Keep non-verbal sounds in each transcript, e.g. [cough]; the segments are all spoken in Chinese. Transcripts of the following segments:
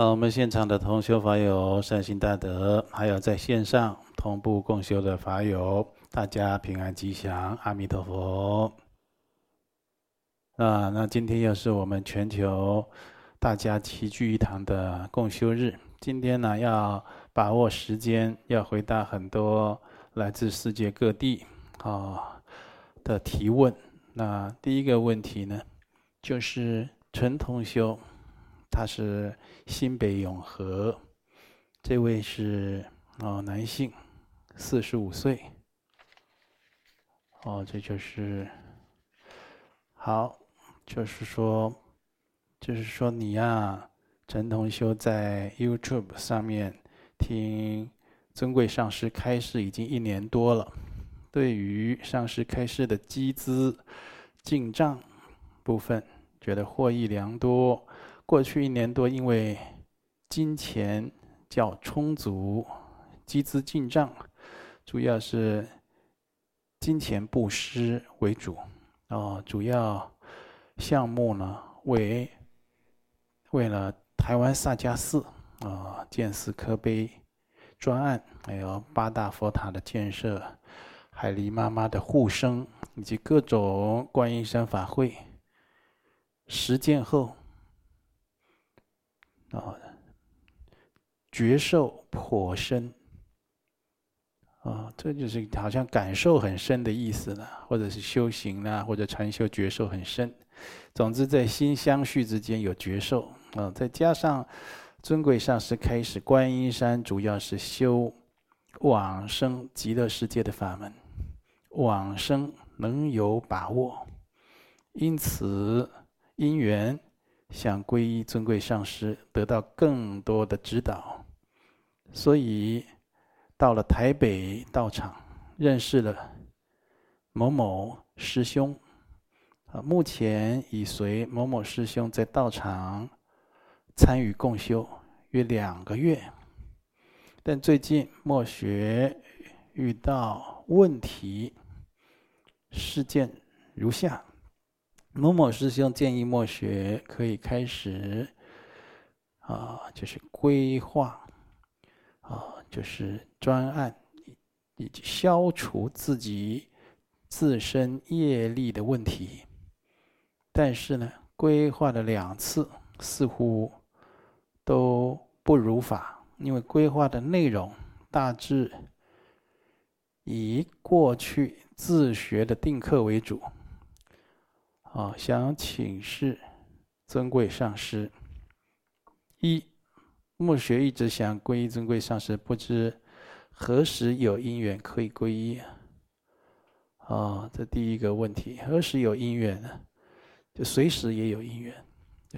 好，我们现场的同修法友善心大德，还有在线上同步共修的法友，大家平安吉祥，阿弥陀佛。啊，那今天又是我们全球大家齐聚一堂的共修日。今天呢，要把握时间，要回答很多来自世界各地啊的提问。那第一个问题呢，就是陈同修。他是新北永和，这位是哦男性，四十五岁。哦，这就是好，就是说，就是说你呀、啊，陈同修在 YouTube 上面听尊贵上师开示已经一年多了，对于上师开示的积资进账部分，觉得获益良多。过去一年多，因为金钱较充足，积资进账，主要是金钱布施为主。哦，主要项目呢为为了台湾萨迦寺啊建寺刻碑专案，还有八大佛塔的建设，海狸妈妈的护生，以及各种观音山法会实践后。啊，觉受颇深啊，这就是好像感受很深的意思了，或者是修行啊，或者禅修觉受很深。总之，在心相续之间有觉受啊，再加上尊贵上师开始观音山，主要是修往生极乐世界的法门，往生能有把握，因此因缘。想皈依尊贵上师，得到更多的指导，所以到了台北道场，认识了某某师兄。啊，目前已随某某师兄在道场参与共修约两个月，但最近末学遇到问题，事件如下。某某师兄建议末学可以开始，啊，就是规划，啊，就是专案，以及消除自己自身业力的问题。但是呢，规划了两次，似乎都不如法，因为规划的内容大致以过去自学的定课为主。啊，想请示尊贵上师：一，末学一直想皈依尊贵上师，不知何时有因缘可以皈依？啊，这第一个问题，何时有因缘呢？就随时也有因缘，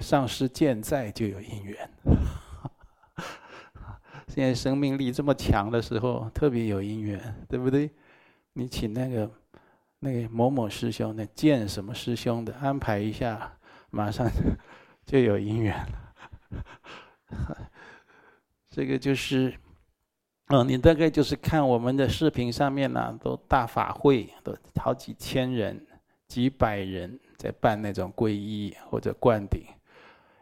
上师健在就有因缘。[laughs] 现在生命力这么强的时候，特别有因缘，对不对？你请那个。那个某某师兄，那见什么师兄的安排一下，马上就有姻缘了。[laughs] 这个就是，哦，你大概就是看我们的视频上面呢、都大法会，都好几千人、几百人在办那种皈依或者灌顶。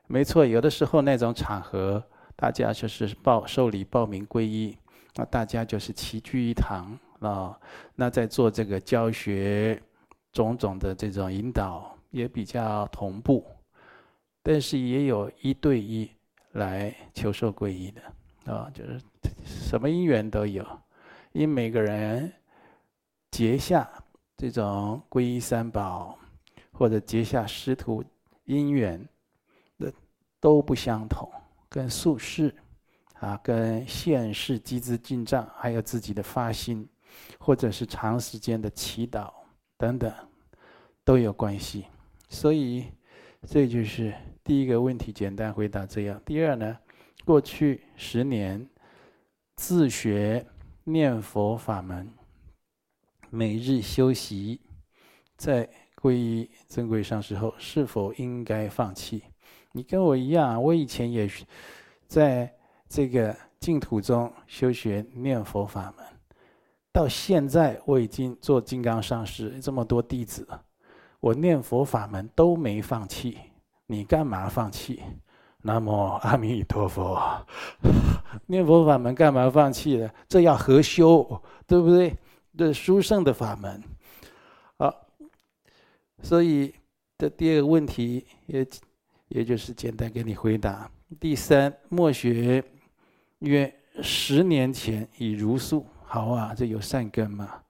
没错，有的时候那种场合，大家就是报受理报名皈依，那大家就是齐聚一堂。啊，那在做这个教学，种种的这种引导也比较同步，但是也有一对一来求受皈依的，啊，就是什么因缘都有，因每个人结下这种皈依三宝或者结下师徒因缘的都不相同，跟宿世啊，跟现世积资进账，还有自己的发心。或者是长时间的祈祷等等，都有关系。所以，这就是第一个问题，简单回答这样。第二呢，过去十年自学念佛法门，每日修习，在皈依尊贵上师后，是否应该放弃？你跟我一样，我以前也在这个净土中修学念佛法门。到现在我已经做金刚上师这么多弟子，我念佛法门都没放弃，你干嘛放弃？南无阿弥陀佛，[laughs] 念佛法门干嘛放弃了？这要合修，对不对？这殊胜的法门。好，所以这第二个问题也也就是简单给你回答。第三，末学约十年前已如素，好啊，这有善根嘛，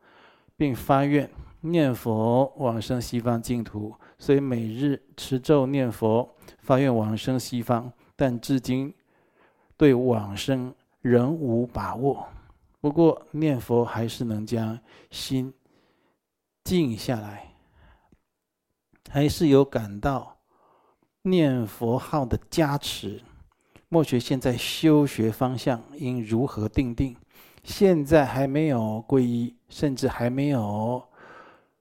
并发愿念佛往生西方净土，所以每日持咒念佛。发愿往生西方，但至今对往生仍无把握。不过念佛还是能将心静下来，还是有感到念佛号的加持。末学现在修学方向应如何定定？现在还没有皈依，甚至还没有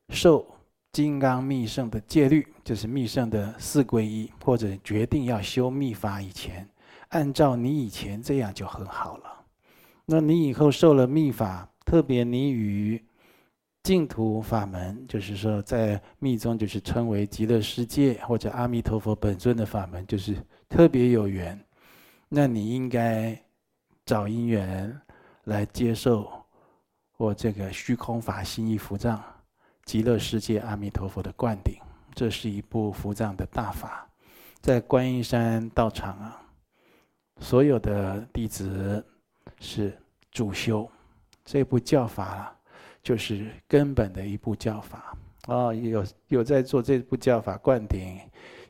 受。金刚密圣的戒律，就是密圣的四皈依，或者决定要修密法以前，按照你以前这样就很好了。那你以后受了密法，特别你与净土法门，就是说在密宗就是称为极乐世界或者阿弥陀佛本尊的法门，就是特别有缘。那你应该找因缘来接受我这个虚空法心意符藏。极乐世界阿弥陀佛的灌顶，这是一部符藏的大法，在观音山道场啊，所有的弟子是主修这部教法，就是根本的一部教法啊。有有在做这部教法灌顶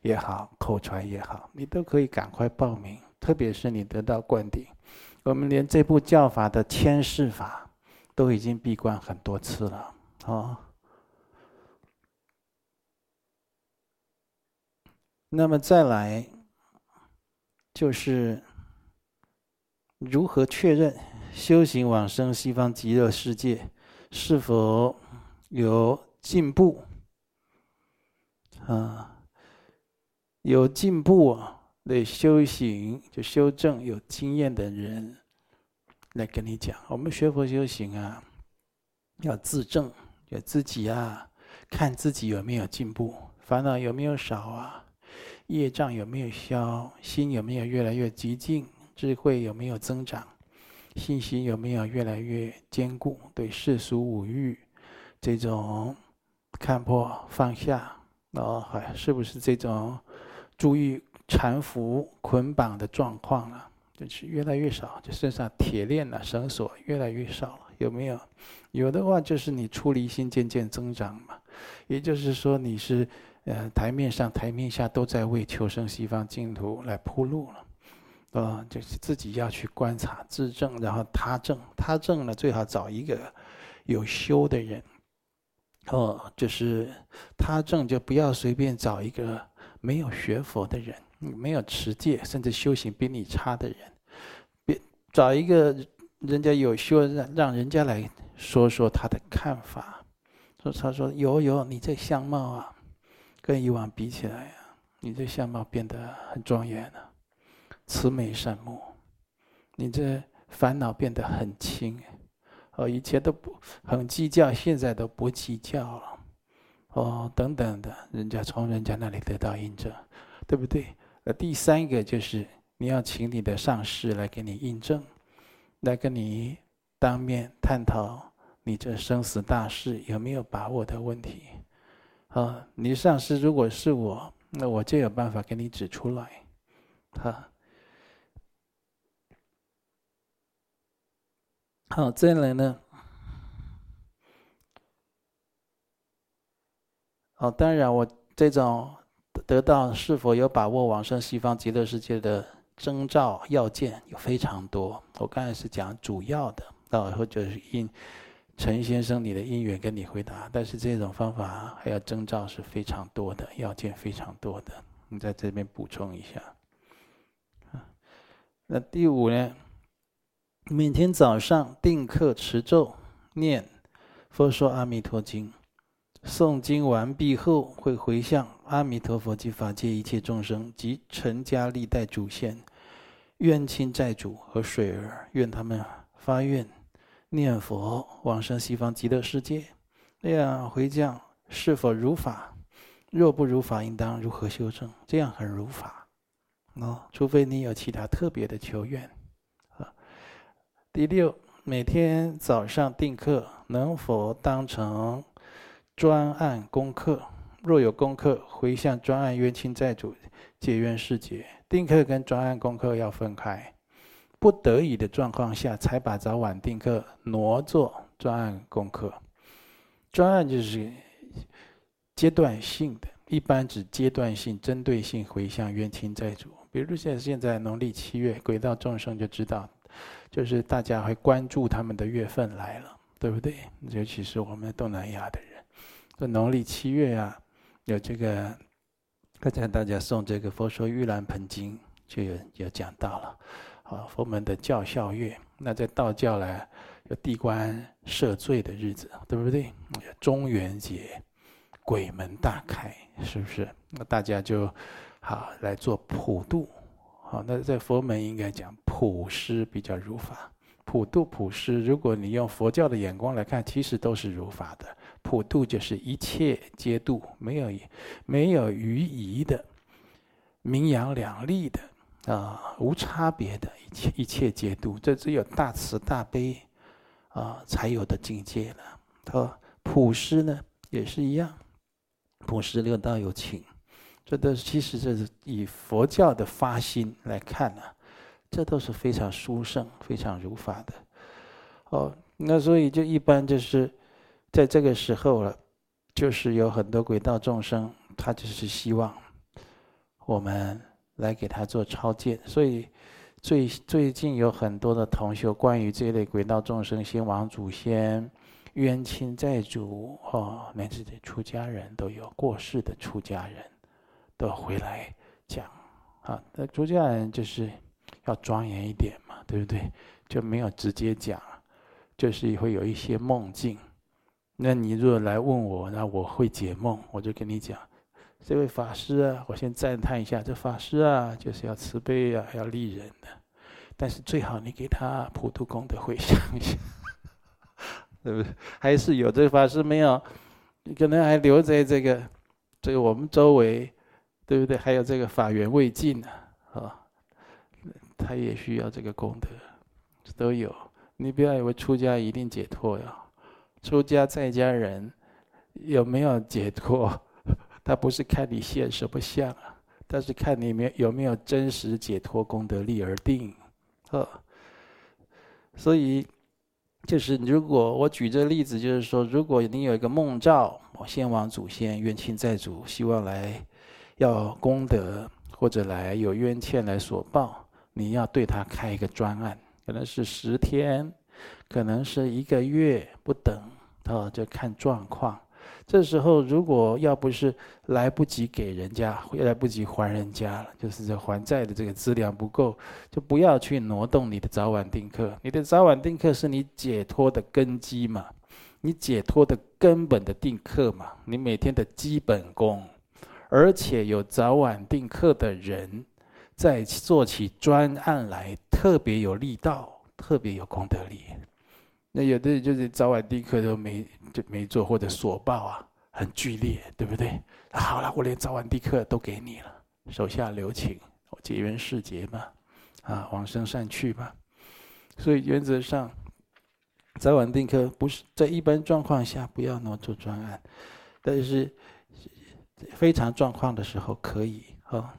也好，口传也好，你都可以赶快报名。特别是你得到灌顶，我们连这部教法的迁释法都已经闭关很多次了啊。那么再来，就是如何确认修行往生西方极乐世界是否有进步？啊，有进步啊，对修行就修正有经验的人来跟你讲。我们学佛修行啊，要自证，要自己啊，看自己有没有进步，烦恼有没有少啊。业障有没有消？心有没有越来越寂静？智慧有没有增长？信心有没有越来越坚固？对世俗五欲这种看破放下，哦，还是不是这种注意缠缚捆绑的状况了？就是越来越少，就身上铁链啊、绳索越来越少了。有没有？有的话，就是你出离心渐渐增长嘛。也就是说，你是。呃，台面上、台面下都在为求生西方净土来铺路了，啊，就是自己要去观察、自证，然后他证，他证呢，最好找一个有修的人，哦，就是他证就不要随便找一个没有学佛的人，没有持戒，甚至修行比你差的人，别找一个人家有修，让让人家来说说他的看法，说他说有有，你这相貌啊。跟以往比起来呀，你这相貌变得很庄严了，慈眉善目。你这烦恼变得很轻，哦，以前都不很计较，现在都不计较了，哦，等等的，人家从人家那里得到印证，对不对？那第三个就是你要请你的上师来给你印证，来跟你当面探讨你这生死大事有没有把握的问题。啊，你上师如果是我，那我就有办法给你指出来。好，好，再来呢？好，当然我这种得到是否有把握往生西方极乐世界的征兆要件有非常多。我刚才是讲主要的，到以后就是因。陈先生，你的因缘跟你回答，但是这种方法还要征兆是非常多的，要件非常多的，你在这边补充一下。那第五呢？每天早上定课持咒，念《佛说阿弥陀经》，诵经完毕后，会回向阿弥陀佛及法界一切众生及陈家历代祖先、冤亲债主和水儿，愿他们发愿。念佛往生西方极乐世界，那样回向是否如法？若不如法，应当如何修正？这样很如法，哦，除非你有其他特别的求愿。啊，第六，每天早上定课，能否当成专案功课？若有功课，回向专案冤亲债主，解冤释结。定课跟专案功课要分开，不得已的状况下，才把早晚定课挪做专案功课。专案就是阶段性的，一般指阶段性、针对性回向冤亲债主。比如现现在农历七月，轨道众生就知道，就是大家会关注他们的月份来了，对不对？尤其是我们东南亚的人，这农历七月啊，有这个，刚才大家诵这个《佛说盂兰盆经》就有有讲到了，啊，佛门的教孝月，那在道教来。有地关赦罪的日子，对不对？中元节，鬼门大开，是不是？那大家就好来做普度。好，那在佛门应该讲普施比较如法。普度普施，如果你用佛教的眼光来看，其实都是如法的。普度就是一切皆度，没有没有余疑的，名扬两利的啊，无差别的一切一切皆度。这只有大慈大悲。啊，才有的境界了。他说普施呢，也是一样，普施六道有情，这都其实这是以佛教的发心来看呢、这都是非常殊胜、非常如法的。哦，那所以就一般就是在这个时候了，就是有很多轨道众生，他就是希望我们来给他做超荐，所以。最最近有很多的同学关于这一类轨道众生、先亡祖先、冤亲债主哦，乃至出家人都有过世的出家人，都回来讲啊。那出家人就是要庄严一点嘛，对不对？就没有直接讲，就是会有一些梦境。那你如果来问我，那我会解梦，我就跟你讲。这位法师啊，我先赞叹一下，这法师啊，就是要慈悲啊，要利人的。但是最好你给他普度功德回向一下，[laughs] 对不对？还是有这个法师没有，你可能还留在这个这个我们周围，对不对？还有这个法缘未尽呢，啊，他也需要这个功德，都有。你不要以为出家一定解脱呀，出家在家人有没有解脱？[laughs] 他不是看你现什么相啊，但是看你没有没有真实解脱功德力而定，啊，所以就是如果我举这个例子，就是说，如果你有一个梦兆，我先王祖先、冤亲债主，希望来要功德或者来有冤欠来索报，你要对他开一个专案，可能是十天，可能是一个月不等，啊，就看状况。这时候，如果要不是来不及给人家，来不及还人家了，就是这还债的这个资粮不够，就不要去挪动你的早晚定课。你的早晚定课是你解脱的根基嘛，你解脱的根本的定课嘛，你每天的基本功，而且有早晚定课的人，在做起专案来特别有力道，特别有功德力。那有的人就是早晚定课都没。就没做或者所报啊，很剧烈，对不对？好了，我连早晚定课都给你了，手下留情，我结缘世结嘛，啊，往生善趣嘛。所以原则上，早晚定课不是在一般状况下不要挪做专案，但是非常状况的时候可以啊。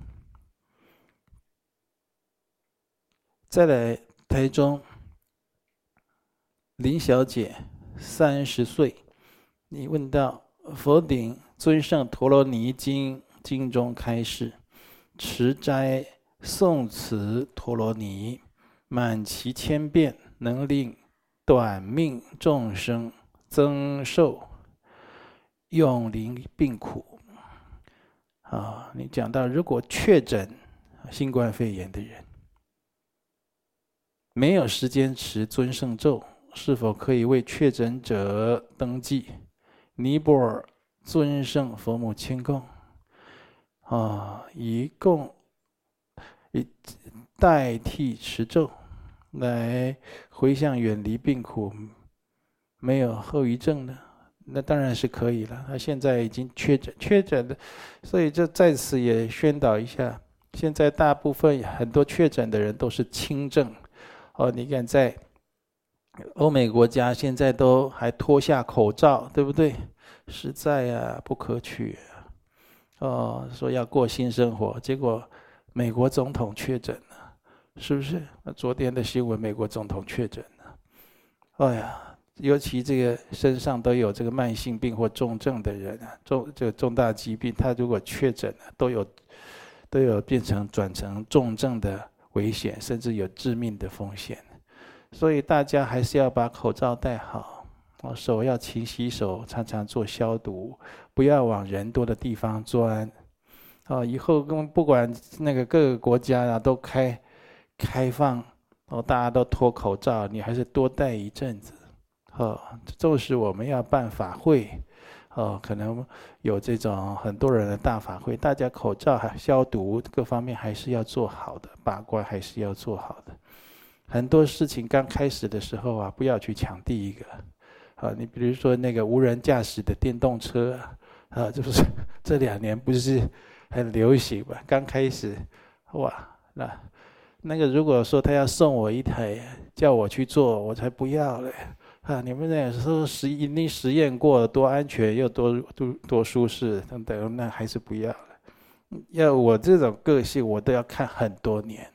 再来台中林小姐。三十岁，你问到佛顶尊胜陀罗尼经经中开示，持斋诵持陀罗尼，满其千遍，能令短命众生增寿，永离病苦。啊，你讲到如果确诊新冠肺炎的人，没有时间持尊胜咒。是否可以为确诊者登记尼泊尔尊圣佛母亲供？啊，以供以代替持咒，来回向远离病苦，没有后遗症的，那当然是可以了。他现在已经确诊确诊的，所以就在此也宣导一下，现在大部分很多确诊的人都是轻症，哦，你敢在欧美国家现在都还脱下口罩，对不对？实在呀，不可取。哦，说要过新生活，结果美国总统确诊了，是不是？那昨天的新闻，美国总统确诊了。哎呀，尤其这个身上都有这个慢性病或重症的人啊，重这个重大疾病，他如果确诊了，都有都有变成转成重症的危险，甚至有致命的风险。所以大家还是要把口罩戴好。哦，手要勤洗手，常常做消毒，不要往人多的地方钻。哦，以后跟不管那个各个国家啊，都开开放，哦，大家都脱口罩，你还是多戴一阵子。哦，就是我们要办法会，哦，可能有这种很多人的大法会，大家口罩还消毒各方面还是要做好的，把关还是要做好的。很多事情刚开始的时候啊，不要去抢第一个。啊，你比如说那个无人驾驶的电动车，啊，就是 [laughs] 这两年不是很流行嘛？刚开始，哇，那那个如果说他要送我一台，叫我去做，我才不要嘞！啊，你们那时候实已经实验过多安全又多多多舒适等等，那还是不要了。要我这种个性，我都要看很多年。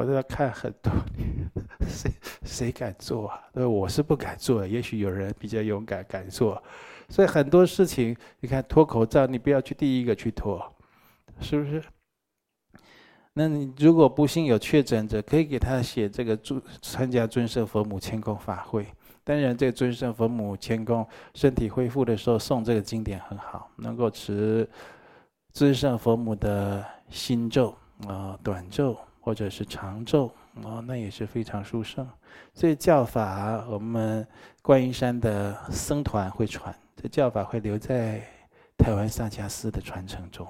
我都要看很多，[laughs] 谁谁敢做啊？我是不敢做，也许有人比较勇敢敢做。所以很多事情，你看脱口罩，你不要去第一个去脱，是不是？那你如果不幸有确诊者，可以给他写这个祝参加尊圣佛母千功法会。当然，这个尊圣佛母千功身体恢复的时候送这个经典很好，能够持尊圣佛母的心咒啊、短咒。或者是长咒哦，那也是非常殊胜。所以教法，我们观音山的僧团会传，这教法会留在台湾萨迦寺的传承中，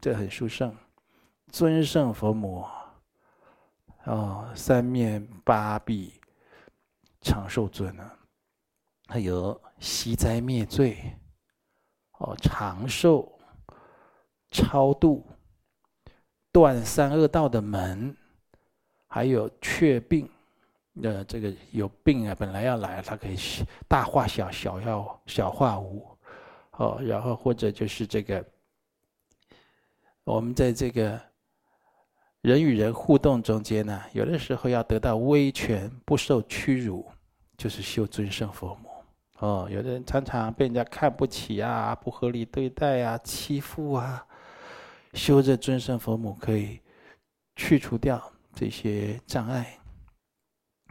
这很殊胜。尊胜佛母，哦，三面八臂长寿尊啊，还有息灾灭罪，哦，长寿超度。断三恶道的门，还有却病，呃，这个有病啊，本来要来，他可以大化小，小要小化无，哦，然后或者就是这个，我们在这个人与人互动中间呢，有的时候要得到威权，不受屈辱，就是修尊胜佛母。哦，有的人常常被人家看不起啊，不合理对待啊，欺负啊。修这尊胜佛母可以去除掉这些障碍，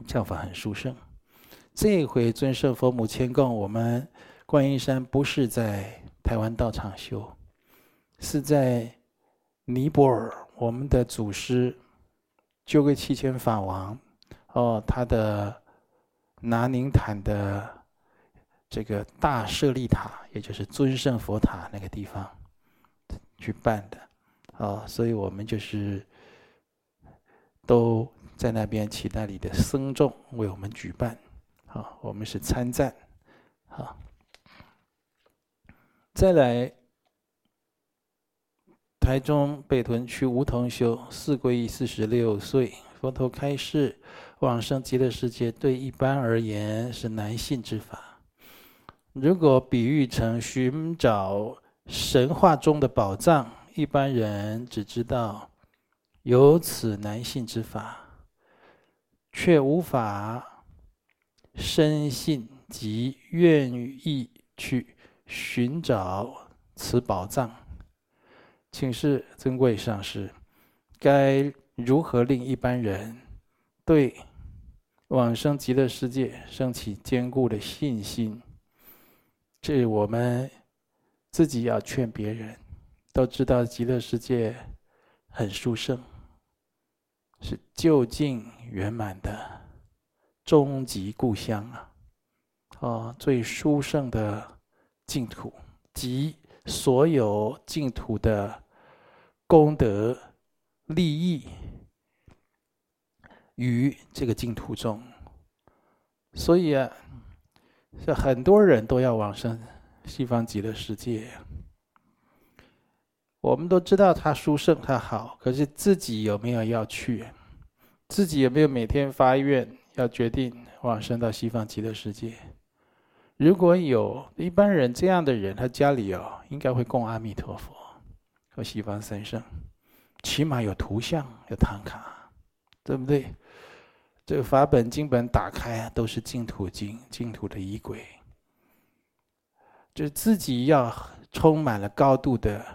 教法很殊胜。这回尊胜佛母迁供，我们观音山不是在台湾道场修，是在尼泊尔。我们的祖师鸠圭七千法王，哦，他的拿宁坦的这个大舍利塔，也就是尊胜佛塔那个地方去办的。啊，所以我们就是都在那边请那里的僧众为我们举办，啊，我们是参赞，啊，再来台中北屯区梧桐修四皈依四十六岁，佛陀开示往生极乐世界对一般而言是难信之法，如果比喻成寻找神话中的宝藏。一般人只知道有此难信之法，却无法深信及愿意去寻找此宝藏。请示尊贵上师，该如何令一般人对往生极乐世界升起坚固的信心？这我们自己要劝别人。都知道极乐世界很殊胜，是究竟圆满的终极故乡啊！哦，最殊胜的净土，集所有净土的功德利益于这个净土中，所以啊，是很多人都要往生西方极乐世界。我们都知道他殊胜，他好，可是自己有没有要去？自己有没有每天发愿要决定往生到西方极乐世界？如果有一般人这样的人，他家里哦，应该会供阿弥陀佛和西方三圣，起码有图像，有唐卡，对不对？这个法本经本打开啊，都是净土经，净土的仪轨，就自己要充满了高度的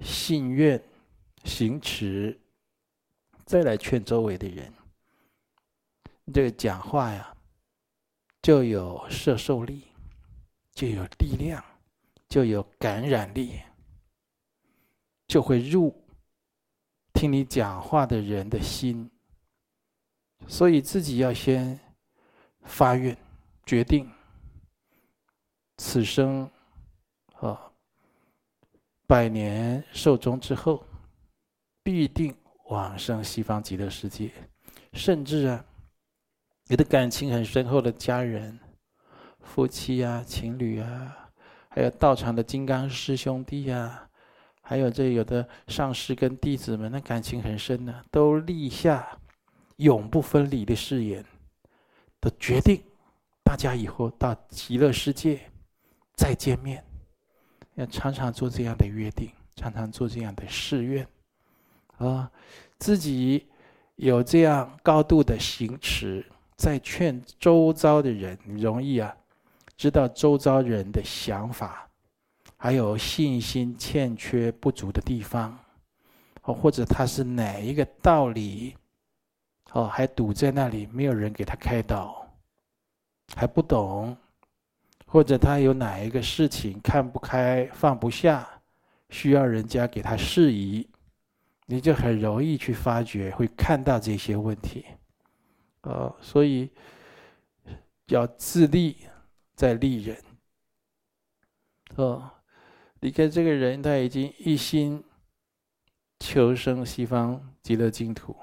信愿行持，再来劝周围的人。这个讲话呀，就有摄受力，就有力量，就有感染力，就会入听你讲话的人的心。所以自己要先发愿，决定此生，百年寿终之后，必定往生西方极乐世界，甚至啊。有的感情很深厚的家人、夫妻啊、情侣啊，还有道场的金刚师兄弟啊，还有这有的上师跟弟子们，那感情很深呢，都立下永不分离的誓言，都决定大家以后到极乐世界再见面，要常常做这样的约定，常常做这样的誓愿，啊，自己有这样高度的行持。在劝周遭的人，容易啊，知道周遭人的想法，还有信心欠缺不足的地方，哦，或者他是哪一个道理，哦，还堵在那里，没有人给他开导，还不懂，或者他有哪一个事情看不开、放不下，需要人家给他释疑，你就很容易去发觉，会看到这些问题。呃，所以要自立再利人。哦，你看这个人，他已经一心求生西方极乐净土。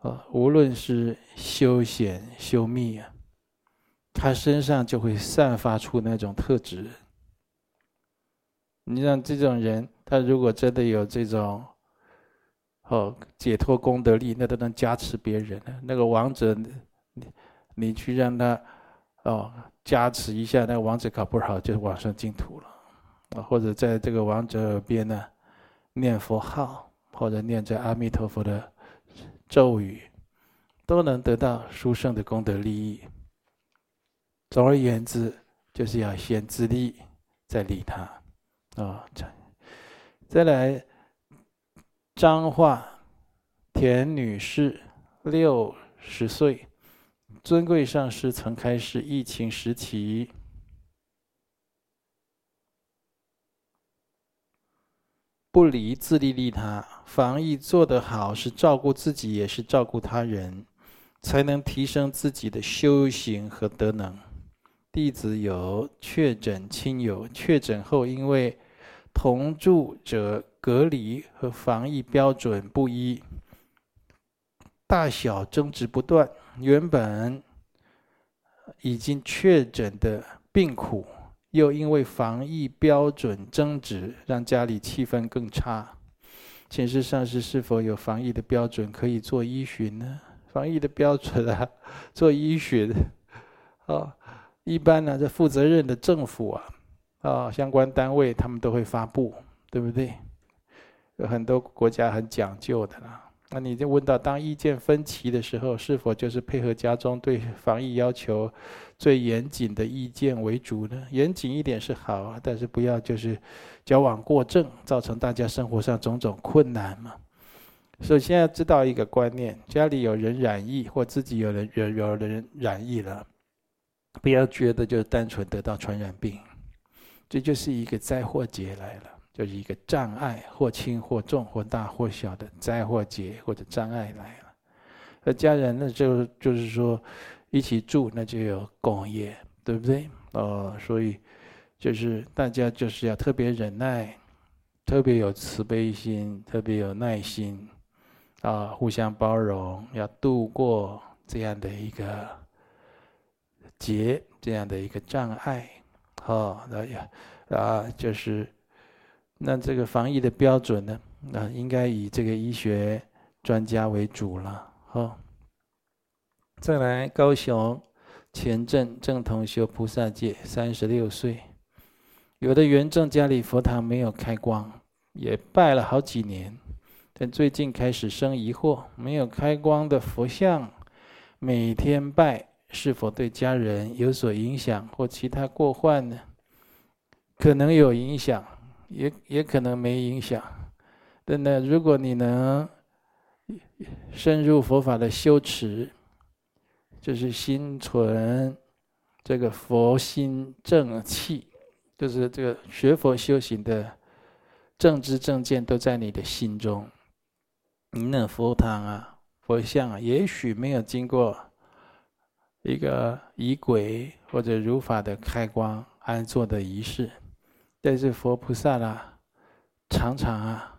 啊，无论是修显修密啊，他身上就会散发出那种特质。你让这种人，他如果真的有这种。哦，解脱功德力，那都能加持别人。那个王者，你你去让他哦加持一下，那个王者搞不好就往生净土了。或者在这个王者耳边呢念佛号，或者念着阿弥陀佛的咒语，都能得到殊胜的功德利益。总而言之，就是要先自利，再利他。啊、再再来。张化田女士，六十岁，尊贵上师曾开示：疫情时期，不离自利利他，防疫做得好，是照顾自己，也是照顾他人，才能提升自己的修行和德能。弟子有确诊亲友确诊后，因为同住者。隔离和防疫标准不一，大小争执不断。原本已经确诊的病苦，又因为防疫标准争执，让家里气氛更差。请示上师是否有防疫的标准可以做依循呢？防疫的标准啊，做依循啊，一般呢，这负责任的政府啊，啊，相关单位他们都会发布，对不对？有很多国家很讲究的啦，那你就问到，当意见分歧的时候，是否就是配合家中对防疫要求最严谨的意见为主呢？严谨一点是好啊，但是不要就是矫枉过正，造成大家生活上种种困难嘛。首先要知道一个观念：家里有人染疫，或自己有人有有人染疫了，不要觉得就是单纯得到传染病，这就是一个灾祸劫来了。就是一个障碍，或轻或重，或大或小的灾或劫或者障碍来了。那家人呢，就就是说一起住，那就有共业，对不对？哦，所以就是大家就是要特别忍耐，特别有慈悲心，特别有耐心，啊，互相包容，要度过这样的一个结，这样的一个障碍。好，那呀，啊，就是。那这个防疫的标准呢？那应该以这个医学专家为主了。好，再来高雄前镇郑同修菩萨戒，三十六岁，有的圆证家里佛堂没有开光，也拜了好几年，但最近开始生疑惑：没有开光的佛像，每天拜是否对家人有所影响或其他过患呢？可能有影响，也也可能没影响。但呢，如果你能深入佛法的修持，就是心存这个佛心正气，就是这个学佛修行的正知正见都在你的心中。你那佛堂啊、佛像啊，也许没有经过一个仪轨或者如法的开光安坐的仪式，但是佛菩萨啦，常常啊。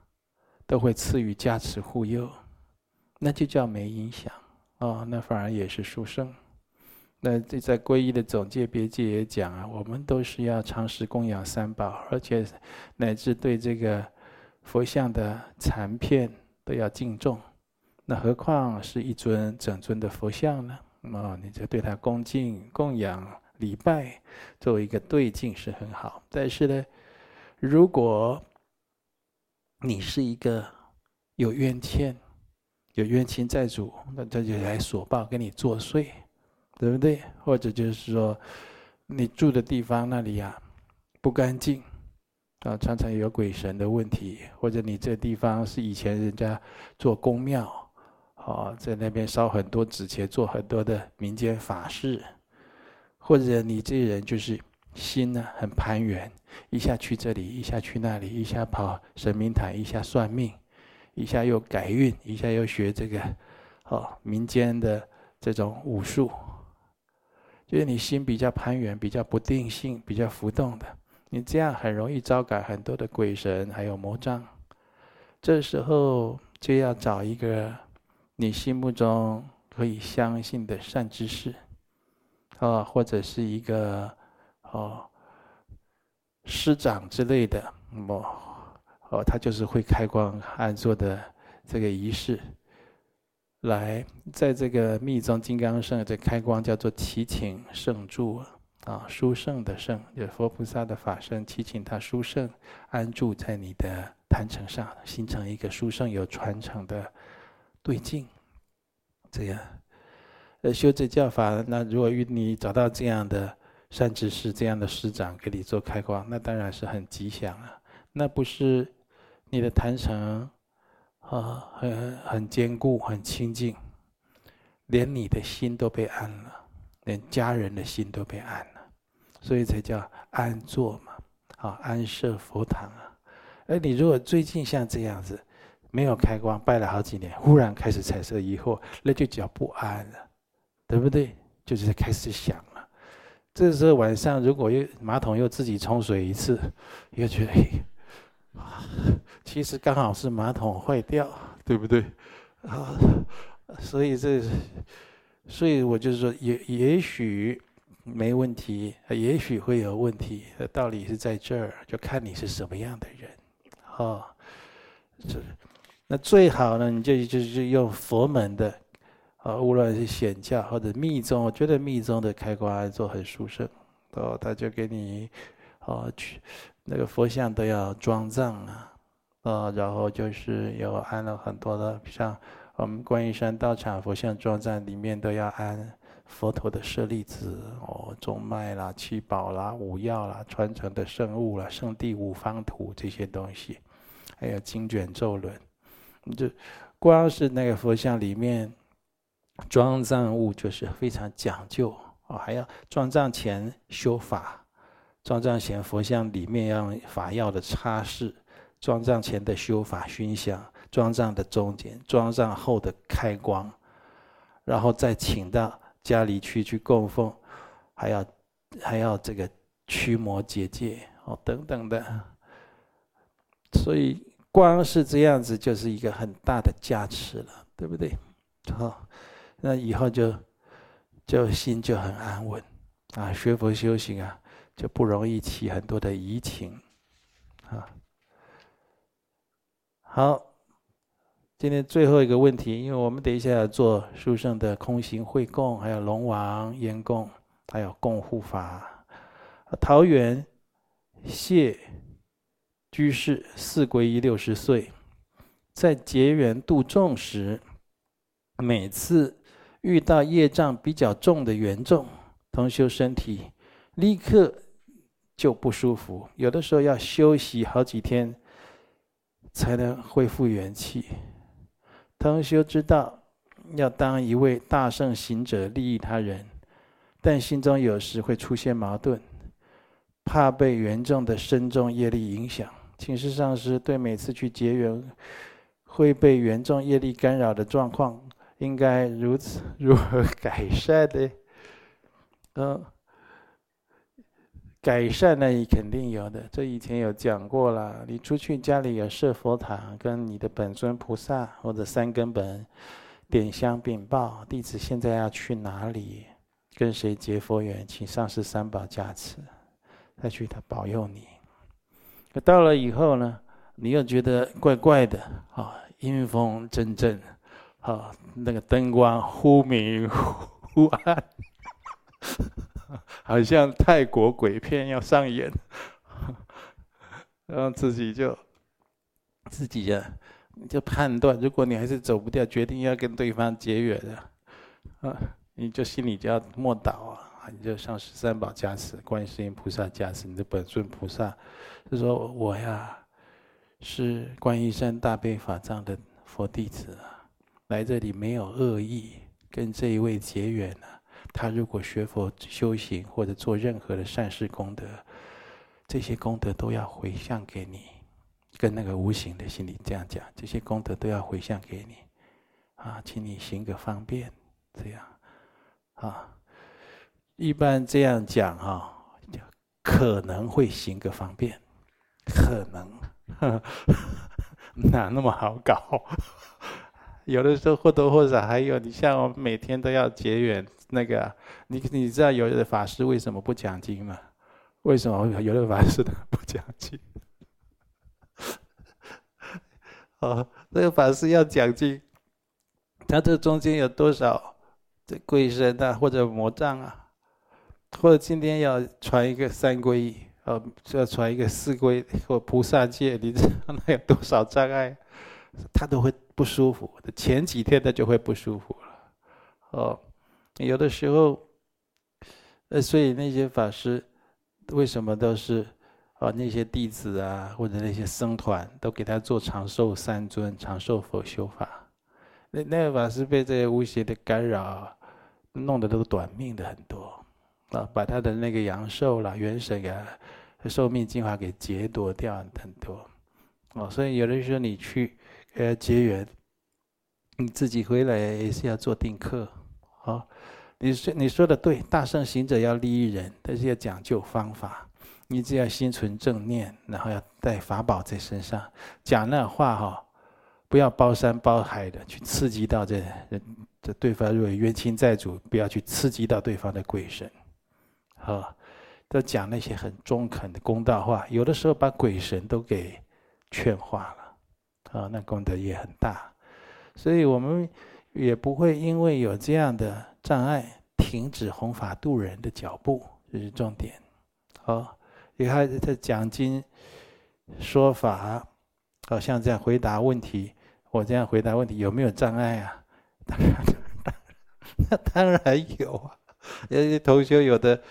都会赐予加持护佑，那就叫没影响哦，那反而也是殊胜。那这在皈依的总戒别戒也讲啊，我们都是要常时供养三宝，而且乃至对这个佛像的残片都要敬重。那何况是一尊整尊的佛像呢？啊，你就对他恭敬供养礼拜，作为一个对境是很好。但是呢，如果你是一个有冤欠、有冤亲债主，那他就来索报，跟你作祟，对不对？或者就是说，你住的地方那里呀不干净啊，常常有鬼神的问题，或者你这地方是以前人家做宫庙，哦，在那边烧很多纸钱，做很多的民间法事，或者你这人就是。心呢很攀缘，一下去这里，一下去那里，一下跑神明台，一下算命，一下又改运，一下又学这个，哦，民间的这种武术，就是你心比较攀缘，比较不定性，比较浮动的，你这样很容易招感很多的鬼神还有魔障。这时候就要找一个你心目中可以相信的善知识，啊，或者是一个。哦，师长之类的，哦，哦，他就是会开光安坐的这个仪式，来在这个密宗金刚圣这开光叫做祈请圣住啊，殊胜的圣，就是佛菩萨的法身，祈请他殊胜安住在你的坛城上，形成一个殊胜有传承的对境，这样，呃，修这教法，那如果与你找到这样的。善知识这样的师长给你做开光，那当然是很吉祥啊。那不是你的坛城啊，很很坚固、很清净，连你的心都被安了，连家人的心都被安了，所以才叫安坐嘛，啊，安设佛堂啊。而你如果最近像这样子，没有开光，拜了好几年，忽然开始产生疑惑，那就叫不安了，对不对？就是开始想了。这时候晚上如果又马桶又自己冲水一次，又觉得，[laughs] 其实刚好是马桶坏掉，对不对？啊，所以这，所以我就是说，也也许没问题，也许会有问题，道理是在这儿，就看你是什么样的人，啊，这，那最好呢，你就就是用佛门的。啊，无论是显教或者密宗，我觉得密宗的开光安坐很殊胜，哦，他就给你，哦，去那个佛像都要装藏啊，啊，然后就是有安了很多的，像我们观音山道场佛像装藏里面都要安佛陀的舍利子，哦，中脉啦、七宝啦、五药啦、传承的圣物啦、圣地五方图这些东西，还有经卷咒轮，就光是那个佛像里面。装藏物就是非常讲究哦，还要装藏前修法，装藏前佛像里面要法药的擦拭，装藏前的修法熏香，装藏的中间，装藏后的开光，然后再请到家里去去供奉，还要还要这个驱魔结界哦等等的，所以光是这样子就是一个很大的加持了，对不对？好。那以后就就心就很安稳啊，学佛修行啊就不容易起很多的疑情啊。好，今天最后一个问题，因为我们等一下要做殊胜的空行会供，还有龙王烟供，还有供护法。桃园谢居士四皈依六十岁，在结缘度众时，每次遇到业障比较重的缘众，同修身体立刻就不舒服，有的时候要休息好几天才能恢复元气。同修知道要当一位大圣行者利益他人，但心中有时会出现矛盾，怕被缘众的深重业力影响。请示上师，对每次去结缘会被缘众业力干扰的状况。应该如此，如何改善的？嗯，改善呢，也肯定有的。这以前有讲过了。你出去家里有设佛堂，跟你的本尊菩萨或者三根本点香禀报，弟子现在要去哪里，跟谁结佛缘，请上师三宝加持，再去他保佑你。可到了以后呢，你又觉得怪怪的啊，阴风阵阵。啊，那个灯光忽明 [laughs] 忽暗，[laughs] 好像泰国鬼片要上演，[laughs] 然后自己就自己呀，就判断，如果你还是走不掉，决定要跟对方结缘的，啊，你就心里就要默祷啊，你就上十三宝加持，观世音菩萨加持，你的本尊菩萨，就说我呀，是观音山大悲法藏的佛弟子啊。来这里没有恶意，跟这一位结缘呢。他如果学佛修行或者做任何的善事功德，这些功德都要回向给你。跟那个无形的心里这样讲，这些功德都要回向给你。啊，请你行个方便，这样啊。一般这样讲哈，可能会行个方便，可能，[laughs] 呵哪那么好搞？有的时候或多或少还有，你像我每天都要结缘那个，你你知道有的法师为什么不讲经吗？为什么有的法师他不讲经？[laughs] 哦，这个法师要讲经，他这中间有多少这鬼神啊，或者魔障啊，或者今天要传一个三皈依，哦，要传一个四皈或菩萨戒，你知道那有多少障碍？他都会不舒服，前几天他就会不舒服了。哦，有的时候，呃，所以那些法师为什么都是啊？那些弟子啊，或者那些僧团都给他做长寿三尊、长寿佛修法。那那个法师被这些无邪的干扰，弄得都短命的很多啊，把他的那个阳寿啦、元神给寿命精华给劫夺掉很多。哦，所以有的时候你去。呃，结缘，你自己回来也是要做定课，啊，你说你说的对，大圣行者要利益人，但是要讲究方法。你只要心存正念，然后要带法宝在身上，讲那话哈，不要包山包海的去刺激到这人，这对方如果冤亲债主，不要去刺激到对方的鬼神，啊，都讲那些很中肯的公道话，有的时候把鬼神都给劝化了。啊，那功德也很大，所以我们也不会因为有这样的障碍停止弘法度人的脚步，这是重点。好，你看他讲经说法，好像这样回答问题，我这样回答问题有没有障碍啊？[laughs] 当然，那当然有啊。[laughs] 有些同学有的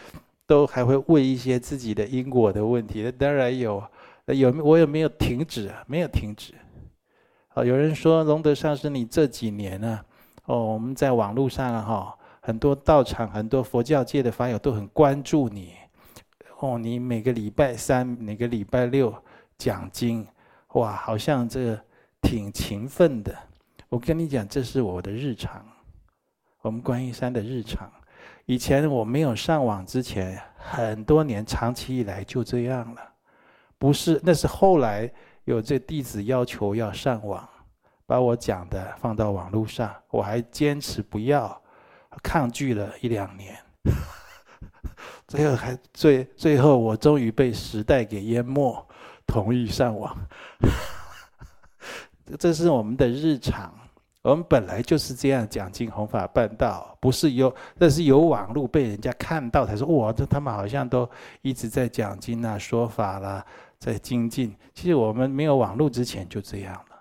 都还会问一些自己的因果的问题，那当然有。有我有没有停止啊？没有停止。啊，有人说龙德上师，你这几年呢、哦，我们在网络上哈、啊，很多道场、很多佛教界的法友都很关注你。哦，你每个礼拜三、每个礼拜六讲经，哇，好像这挺勤奋的。我跟你讲，这是我的日常，我们观音山的日常。以前我没有上网之前，很多年长期以来就这样了，不是，那是后来。有这弟子要求要上网，把我讲的放到网络上，我还坚持不要，抗拒了一两年，[laughs] 最后还最最后我终于被时代给淹没，同意上网。[laughs] 这是我们的日常。我们本来就是这样讲经弘法办道，不是有，那是有网络被人家看到才说哇，这他们好像都一直在讲经啊、说法啦，在精进。其实我们没有网络之前就这样了。